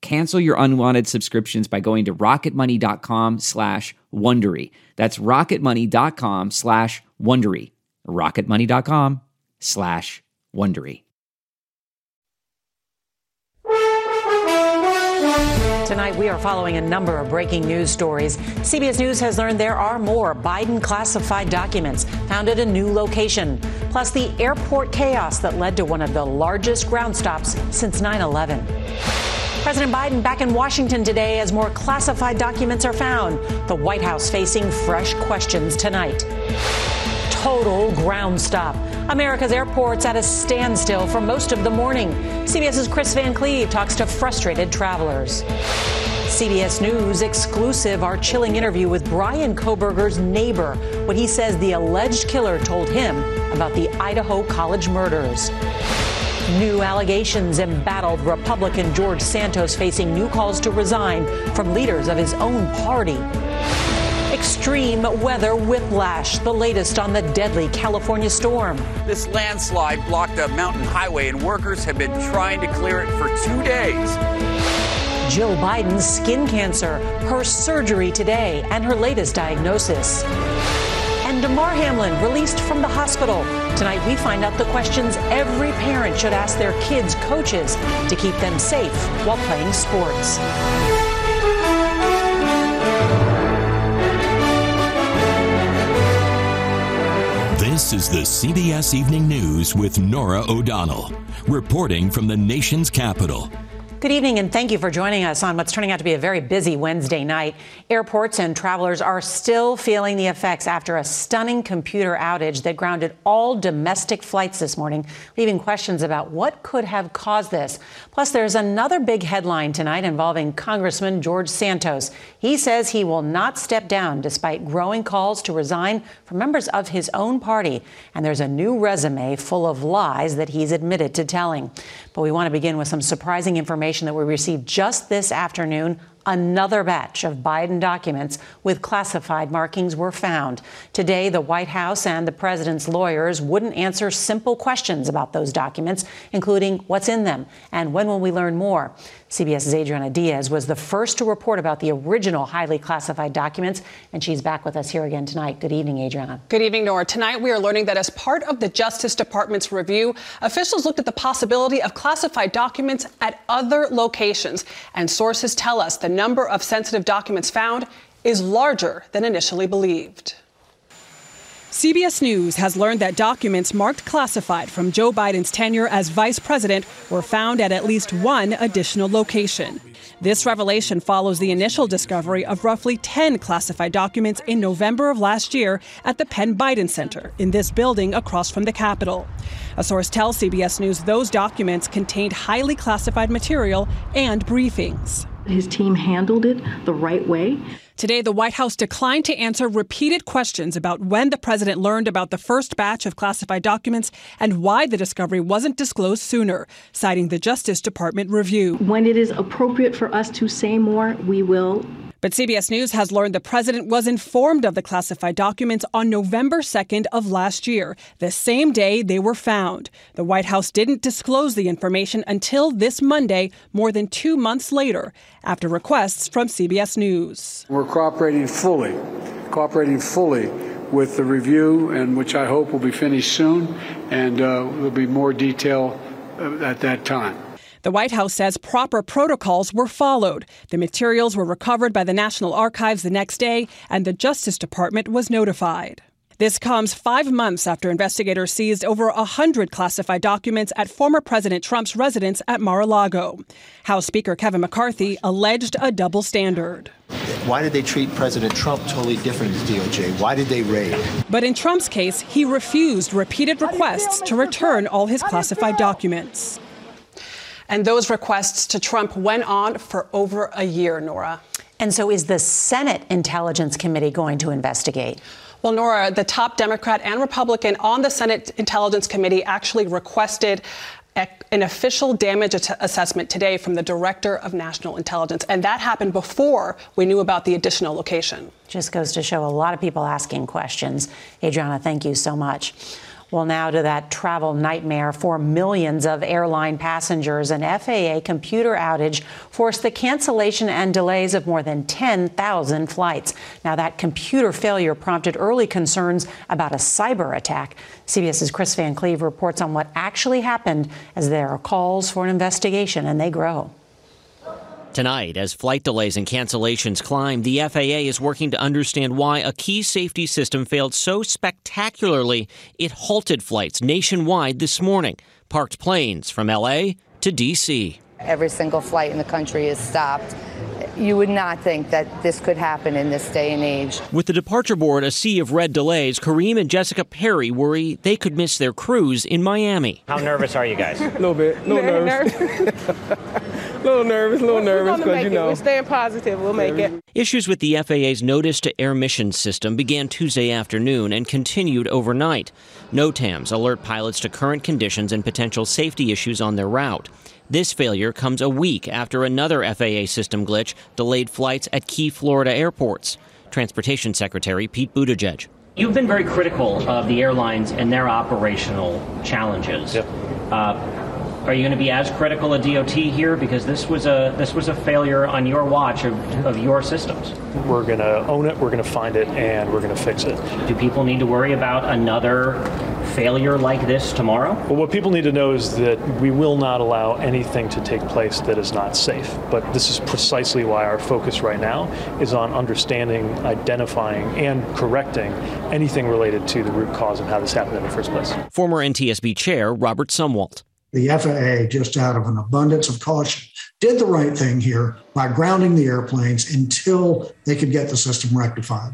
Cancel your unwanted subscriptions by going to rocketmoney.com slash Wondery. That's rocketmoney.com slash Wondery. rocketmoney.com slash Wondery. Tonight, we are following a number of breaking news stories. CBS News has learned there are more Biden classified documents found at a new location, plus the airport chaos that led to one of the largest ground stops since 9 11. President Biden back in Washington today as more classified documents are found. The White House facing fresh questions tonight. Total ground stop. America's airports at a standstill for most of the morning. CBS's Chris Van Cleave talks to frustrated travelers. CBS News exclusive our chilling interview with Brian Kohberger's neighbor, what he says the alleged killer told him about the Idaho college murders. New allegations embattled Republican George Santos facing new calls to resign from leaders of his own party. Extreme weather whiplash, the latest on the deadly California storm. This landslide blocked a mountain highway, and workers have been trying to clear it for two days. Jill Biden's skin cancer, her surgery today, and her latest diagnosis. And Damar Hamlin released from the hospital. Tonight, we find out the questions every parent should ask their kids' coaches to keep them safe while playing sports. This is the CBS Evening News with Norah O'Donnell, reporting from the nation's capital. Good evening, and thank you for joining us on what's turning out to be a very busy Wednesday night. Airports and travelers are still feeling the effects after a stunning computer outage that grounded all domestic flights this morning, leaving questions about what could have caused this. Plus, there's another big headline tonight involving Congressman George Santos. He says he will not step down despite growing calls to resign from members of his own party. And there's a new resume full of lies that he's admitted to telling. But we want to begin with some surprising information that we received just this afternoon another batch of Biden documents with classified markings were found. Today, the White House and the president's lawyers wouldn't answer simple questions about those documents, including what's in them and when will we learn more. CBS's Adriana Diaz was the first to report about the original highly classified documents, and she's back with us here again tonight. Good evening, Adriana. Good evening, Norah. Tonight, we are learning that as part of the Justice Department's review, officials looked at the possibility of classified documents at other locations, and sources tell us the number of sensitive documents found is larger than initially believed. CBS News has learned that documents marked classified from Joe Biden's tenure as vice president were found at at least one additional location. This revelation follows the initial discovery of roughly 10 classified documents in November of last year at the Penn Biden Center in this building across from the Capitol. A source tells CBS News those documents contained highly classified material and briefings. His team handled it the right way. Today, the White House declined to answer repeated questions about when the president learned about the first batch of classified documents and why the discovery wasn't disclosed sooner, citing the Justice Department review. When it is appropriate for us to say more, we will. But CBS News has learned the president was informed of the classified documents on November 2nd of last year, the same day they were found. The White House didn't disclose the information until this Monday, more than two months later, after requests from CBS News. We're cooperating fully, cooperating fully with the review, and which I hope will be finished soon, and uh, there'll be more detail uh, at that time. The White House says proper protocols were followed. The materials were recovered by the National Archives the next day, and the Justice Department was notified. This comes five months after investigators seized over a hundred classified documents at former President Trump's residence at Mar a Lago. House Speaker Kevin McCarthy alleged a double standard. Why did they treat President Trump totally different as DOJ? Why did they raid? But in Trump's case, he refused repeated requests to return all his classified documents. And those requests to Trump went on for over a year, Norah. And so is the Senate Intelligence Committee going to investigate? Well, Norah, the top Democrat and Republican on the Senate Intelligence Committee actually requested an official damage assessment today from the Director of National Intelligence. And that happened before we knew about the additional location. Just goes to show a lot of people asking questions. Adriana, thank you so much. Well, now to that travel nightmare for millions of airline passengers. An FAA computer outage forced the cancellation and delays of more than 10,000 flights. Now, that computer failure prompted early concerns about a cyber attack. CBS's Chris Van Cleave reports on what actually happened as there are calls for an investigation, and they grow. Tonight, as flight delays and cancellations climb, the FAA is working to understand why a key safety system failed so spectacularly it halted flights nationwide this morning, parked planes from LA to DC. Every single flight in the country is stopped. You would not think that this could happen in this day and age. With the departure board a sea of red delays, Kareem and Jessica Perry worry they could miss their cruise in Miami. How nervous are you guys? a little bit, a little nervous. a little nervous, a little nervous because you know. We're staying positive. We'll make it. Issues with the FAA's notice to air mission system began Tuesday afternoon and continued overnight. NOTAMs alert pilots to current conditions and potential safety issues on their route. This failure comes a week after another FAA system glitch delayed flights at key Florida airports. Transportation Secretary Pete Buttigieg. You've been very critical of the airlines and their operational challenges. Yep. Uh, are you going to be as critical of DOT here because this was a this was a failure on your watch of, of your systems? We're going to own it, we're going to find it, and we're going to fix it. Do people need to worry about another failure like this tomorrow? Well, what people need to know is that we will not allow anything to take place that is not safe. But this is precisely why our focus right now is on understanding, identifying, and correcting anything related to the root cause of how this happened in the first place. Former NTSB Chair Robert Sumwalt the FAA, just out of an abundance of caution, did the right thing here by grounding the airplanes until they could get the system rectified.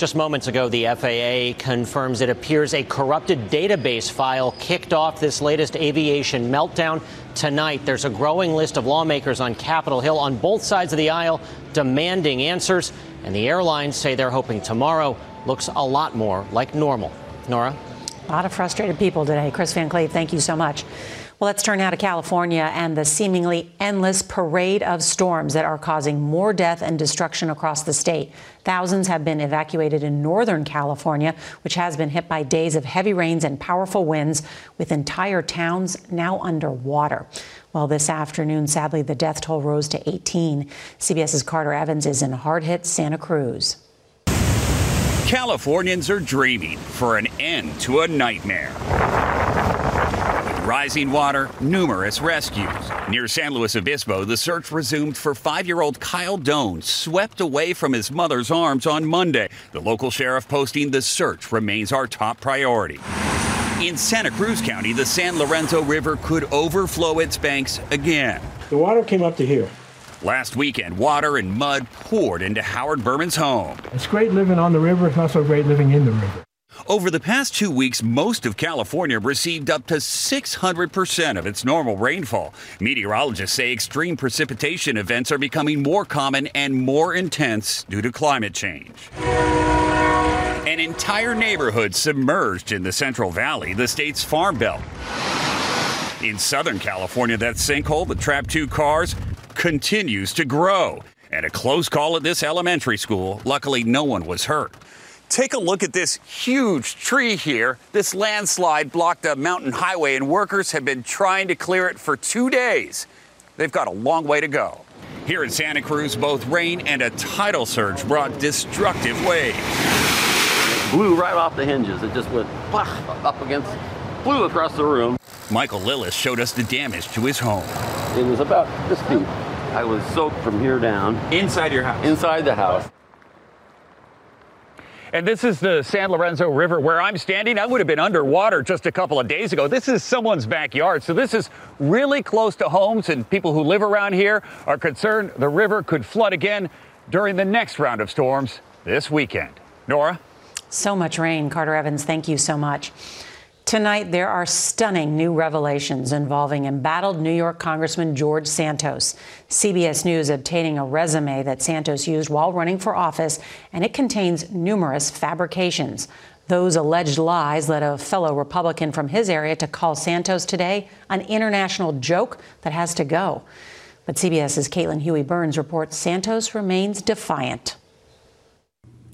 Just moments ago, the FAA confirms it appears a corrupted database file kicked off this latest aviation meltdown. Tonight, there's a growing list of lawmakers on Capitol Hill on both sides of the aisle demanding answers, and the airlines say they're hoping tomorrow looks a lot more like normal. Norah? A lot of frustrated people today. Chris Van Cleave, thank you so much. Well, let's turn now to California and the seemingly endless parade of storms that are causing more death and destruction across the state. Thousands have been evacuated in Northern California, which has been hit by days of heavy rains and powerful winds, with entire towns now underwater. Well, this afternoon, sadly, the death toll rose to 18. CBS's Carter Evans is in hard hit Santa Cruz. Californians are dreaming for an end to a nightmare. Rising water, numerous rescues. Near San Luis Obispo, the search resumed for five year old Kyle Doan, swept away from his mother's arms on Monday. The local sheriff posting the search remains our top priority. In Santa Cruz County, the San Lorenzo River could overflow its banks again. The water came up to here. Last weekend, water and mud poured into Howard Berman's home. It's great living on the river. It's not so great living in the river. Over the past two weeks, most of California received up to 600% of its normal rainfall. Meteorologists say extreme precipitation events are becoming more common and more intense due to climate change. An entire neighborhood submerged in the Central Valley, the state's farm belt. In Southern California, that sinkhole that trapped two cars continues to grow. And a close call at this elementary school. Luckily, no one was hurt. Take a look at this huge tree here. This landslide blocked a mountain highway, and workers have been trying to clear it for two days. They've got a long way to go. Here in Santa Cruz, both rain and a tidal surge brought destructive waves. It Blew right off the hinges. It just went up against, flew across the room. Michael Lillis showed us the damage to his home. It was about this deep. I was soaked from here down. Inside your house? Inside the house. And this is the San Lorenzo River where I'm standing. I would have been underwater just a couple of days ago. This is someone's backyard. So this is really close to homes, and people who live around here are concerned the river could flood again during the next round of storms this weekend. Norah? So much rain. Carter Evans, thank you so much. Tonight, there are stunning new revelations involving embattled New York Congressman George Santos. CBS News obtaining a resume that Santos used while running for office, and it contains numerous fabrications. Those alleged lies led a fellow Republican from his area to call Santos today an international joke that has to go. But CBS's Caitlin Huey Burns reports Santos remains defiant.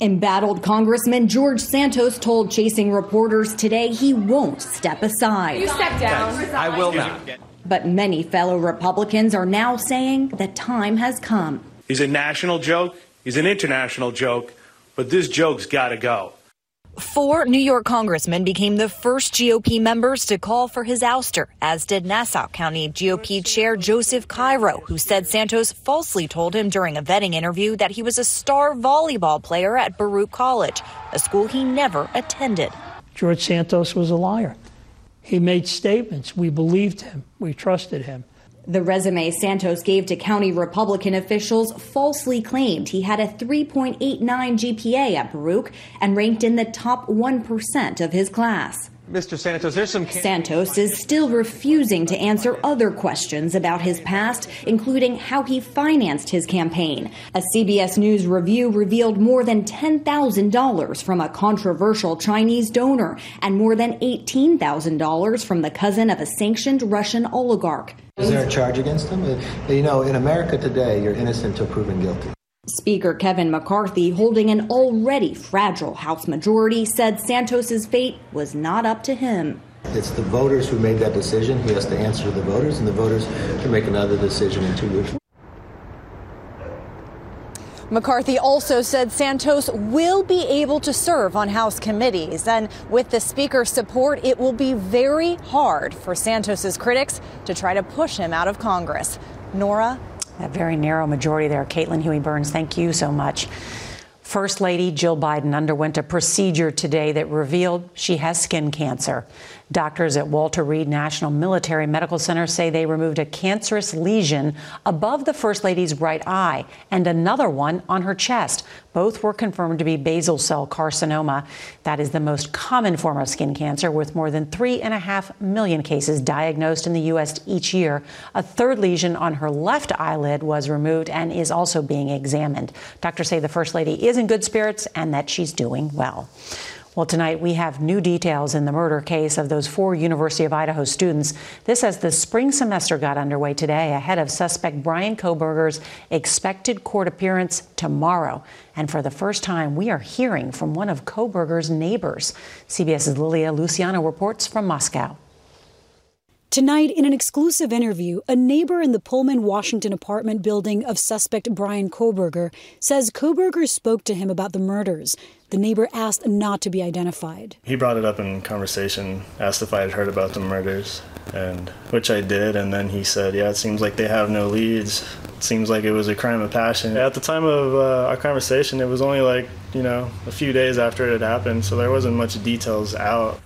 Embattled Congressman George Santos told Chasing Reporters today he won't step aside. You step down. I will not. But many fellow Republicans are now saying the time has come. He's a national joke, he's an international joke, but this joke's got to go. Four New York congressmen became the first GOP members to call for his ouster, as did Nassau County GOP Chair Joseph Cairo, who said Santos falsely told him during a vetting interview that he was a star volleyball player at Baruch College, a school he never attended. George Santos was a liar. He made statements. We believed him. We trusted him. The resume Santos gave to county Republican officials falsely claimed he had a 3.89 GPA at Baruch and ranked in the top 1% of his class. Mr. Santos, there's some. Santos is still refusing to answer other questions about his past, including how he financed his campaign. A CBS News review revealed more than $10,000 from a controversial Chinese donor and more than $18,000 from the cousin of a sanctioned Russian oligarch. Is there a charge against him? You know, in America today, you're innocent until proven guilty. Speaker Kevin McCarthy, holding an already fragile House majority, said Santos's fate was not up to him. It's the voters who made that decision. He has to answer to the voters, and the voters can make another decision in two years. McCarthy also said Santos will be able to serve on House committees. And with the Speaker's support, it will be very hard for Santos's critics to try to push him out of Congress. Norah? That very narrow majority there. Caitlin Huey Burns, thank you so much. First Lady Jill Biden underwent a procedure today that revealed she has skin cancer. Doctors at Walter Reed National Military Medical Center say they removed a cancerous lesion above the First Lady's right eye and another one on her chest. Both were confirmed to be basal cell carcinoma. That is the most common form of skin cancer, with more than three and a half million cases diagnosed in the U.S. each year. A third lesion on her left eyelid was removed and is also being examined. Doctors say the First Lady is in good spirits and that she's doing well. Well, tonight we have new details in the murder case of those four University of Idaho students. This as the spring semester got underway today ahead of suspect Brian Kohberger's expected court appearance tomorrow. And for the first time, we are hearing from one of Kohberger's neighbors. CBS's Lilia Luciano reports from Moscow. Tonight, in an exclusive interview, a neighbor in the Pullman, Washington apartment building of suspect Brian Kohberger says Kohberger spoke to him about the murders. The neighbor asked not to be identified. He brought it up in conversation, asked if I had heard about the murders, and which I did, and then he said, "Yeah, it seems like they have no leads. It seems like it was a crime of passion." At the time of uh, our conversation, it was only like you know a few days after it had happened, so there wasn't much details out.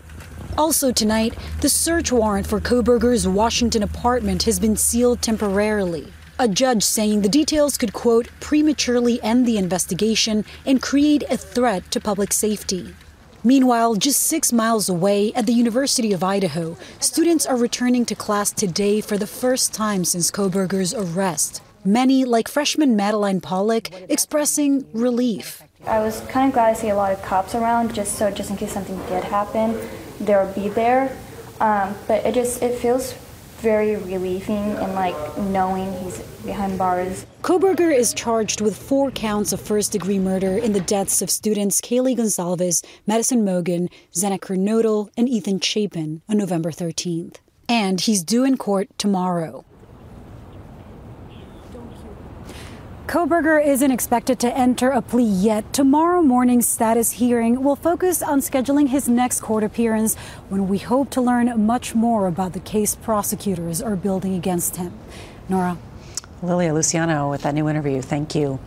Also tonight, the search warrant for Kohberger's Washington apartment has been sealed temporarily. A judge saying the details could, quote, prematurely end the investigation and create a threat to public safety. Meanwhile, just six miles away at the University of Idaho, students are returning to class today for the first time since Kohberger's arrest. Many, like freshman Madeline Pollock, expressing relief. I was kind of glad to see a lot of cops around, just so just in case something did happen, they'll be there. Um, but it just it feels very relieving and like knowing he's behind bars. Kohberger is charged with four counts of first degree murder in the deaths of students Kaylee Goncalves, Madison Mogen, Xana Kernodle, and Ethan Chapin on November 13th. And he's due in court tomorrow. Kohberger isn't expected to enter a plea yet. Tomorrow morning's status hearing will focus on scheduling his next court appearance when we hope to learn much more about the case prosecutors are building against him. Norah. Lilia Luciano with that new interview. Thank you.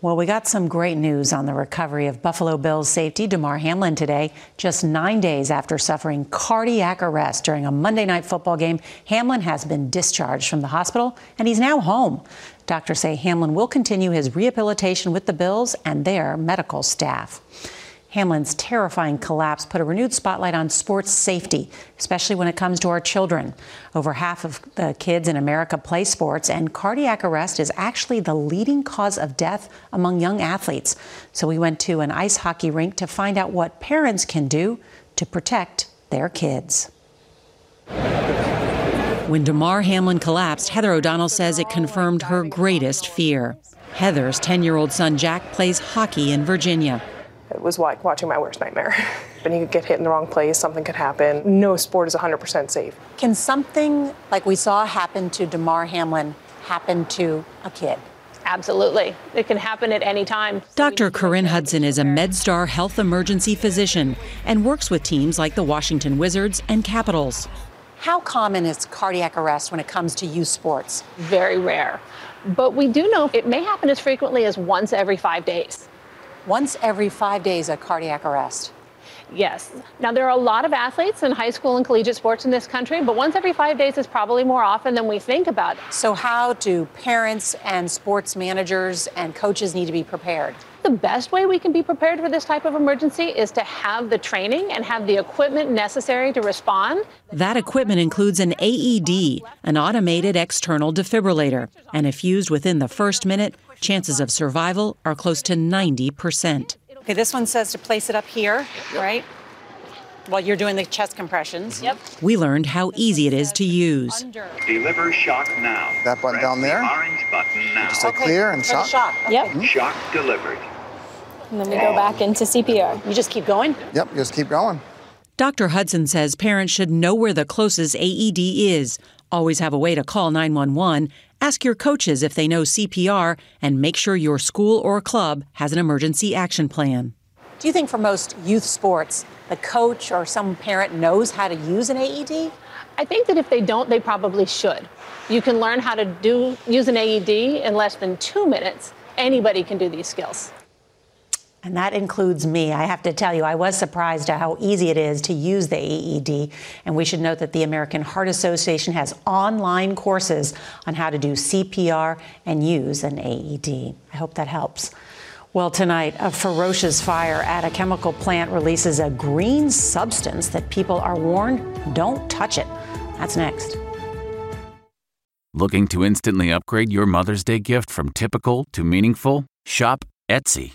Well, we got some great news on the recovery of Buffalo Bills safety Damar Hamlin today, just nine days after suffering cardiac arrest during a Monday night football game. Hamlin has been discharged from the hospital and he's now home. Doctors say Hamlin will continue his rehabilitation with the Bills and their medical staff. Hamlin's terrifying collapse put a renewed spotlight on sports safety, especially when it comes to our children. Over half of the kids in America play sports, and cardiac arrest is actually the leading cause of death among young athletes. So we went to an ice hockey rink to find out what parents can do to protect their kids. When Damar Hamlin collapsed, Heather O'Donnell says it confirmed her greatest fear. Heather's 10 year old son Jack plays hockey in Virginia. It was like watching my worst nightmare. when you could get hit in the wrong place, something could happen. No sport is 100% safe. Can something like we saw happen to Damar Hamlin happen to a kid? Absolutely. It can happen at any time. Dr. Corinne Hudson is a MedStar health emergency physician and works with teams like the Washington Wizards and Capitals. How common is cardiac arrest when it comes to youth sports? Very rare. But we do know it may happen as frequently as once every five days. Once every five days, a cardiac arrest. Yes. Now, there are a lot of athletes in high school and collegiate sports in this country, but once every five days is probably more often than we think about. So, how do parents and sports managers and coaches need to be prepared? The best way we can be prepared for this type of emergency is to have the training and have the equipment necessary to respond. That equipment includes an AED, an automated external defibrillator, and if used within the first minute, chances of survival are close to 90%. Okay, this one says to place it up here, right? While you're doing the chest compressions. Mm-hmm. Yep. We learned how easy it is to use. Deliver shock now. That button Press down there? The orange button now. Just say clear and shock. shock. Yep. Mm-hmm. Shock delivered. And then we go back into CPR. You just keep going? Yep, just keep going. Dr. Hudson says parents should know where the closest AED is, always have a way to call 911, ask your coaches if they know CPR, and make sure your school or club has an emergency action plan. Do you think for most youth sports, the coach or some parent knows how to use an AED? I think that if they don't, they probably should. You can learn how to do use an AED in less than two minutes. Anybody can do these skills. And that includes me. I have to tell you, I was surprised at how easy it is to use the AED. And we should note that the American Heart Association has online courses on how to do CPR and use an AED. I hope that helps. Well, tonight, a ferocious fire at a chemical plant releases a green substance that people are warned don't touch it. That's next. Looking to instantly upgrade your Mother's Day gift from typical to meaningful? Shop Etsy.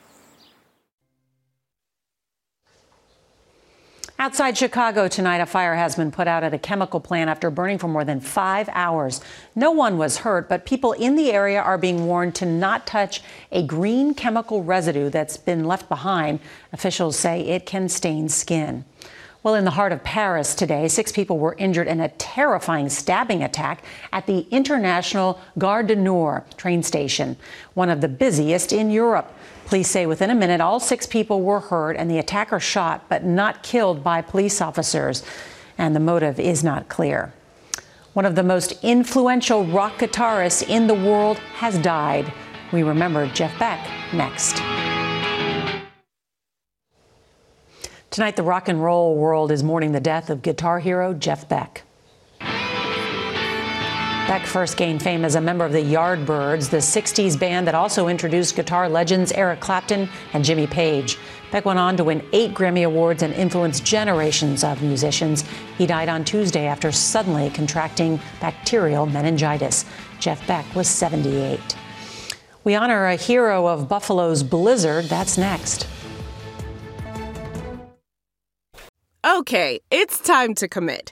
Outside Chicago tonight, a fire has been put out at a chemical plant after burning for more than five hours. No one was hurt, but people in the area are being warned to not touch a green chemical residue that's been left behind. Officials say it can stain skin. Well, in the heart of Paris today, six people were injured in a terrifying stabbing attack at the International Gare du Nord train station, one of the busiest in Europe. Police say within a minute, all six people were hurt and the attacker shot, but not killed by police officers. And the motive is not clear. One of the most influential rock guitarists in the world has died. We remember Jeff Beck next. Tonight, the rock and roll world is mourning the death of guitar hero Jeff Beck. Beck first gained fame as a member of the Yardbirds, the 60s band that also introduced guitar legends Eric Clapton and Jimmy Page. Beck went on to win eight Grammy Awards and influence generations of musicians. He died on Tuesday after suddenly contracting bacterial meningitis. Jeff Beck was 78. We honor a hero of Buffalo's blizzard. That's next. Okay, it's time to commit.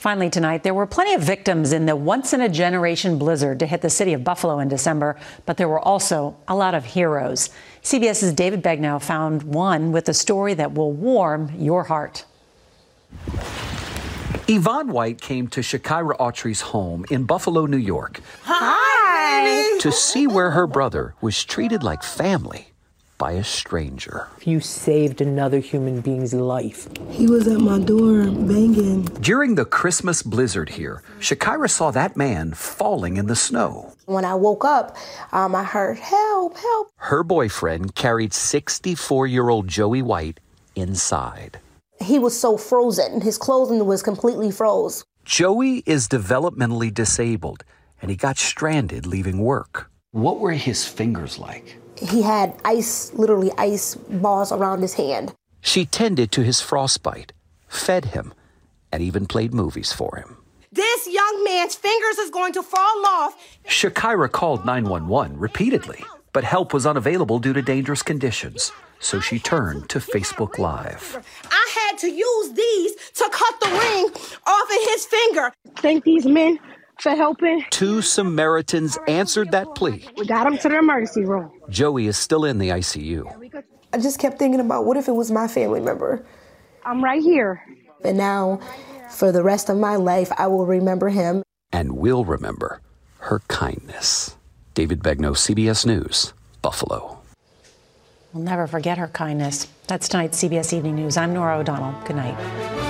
Finally, tonight, there were plenty of victims in the once in a generation blizzard to hit the city of Buffalo in December, but there were also a lot of heroes. CBS's David Begnaud found one with a story that will warm your heart. Yvonne White came to Sha'Kyra Aughtry's home in Buffalo, New York. Hi! To see where her brother was treated like family by a stranger. You saved another human being's life. He was at my door banging. During the Christmas blizzard here, Sha'Kyra saw that man falling in the snow. When I woke up, um, I heard, help, help. Her boyfriend carried 64 year old Joey White inside. He was so frozen. His clothing was completely froze. Joey is developmentally disabled, and he got stranded leaving work. What were his fingers like? He had ice, literally ice balls around his hand. She tended to his frostbite, fed him, and even played movies for him. This young man's fingers is going to fall off. Sha'Kyra called 911 repeatedly, but help was unavailable due to dangerous conditions. So she turned to Facebook Live. I had to use these to cut the ring off of his finger. Thank these men for helping. Two Samaritans answered that plea. We got him to the emergency room. Joey is still in the ICU. I just kept thinking about what if it was my family member? I'm right here. And now, for the rest of my life, I will remember him. And will remember her kindness. David Begnaud, CBS News, Buffalo. We'll never forget her kindness. That's tonight's CBS Evening News. I'm Norah O'Donnell. Good night.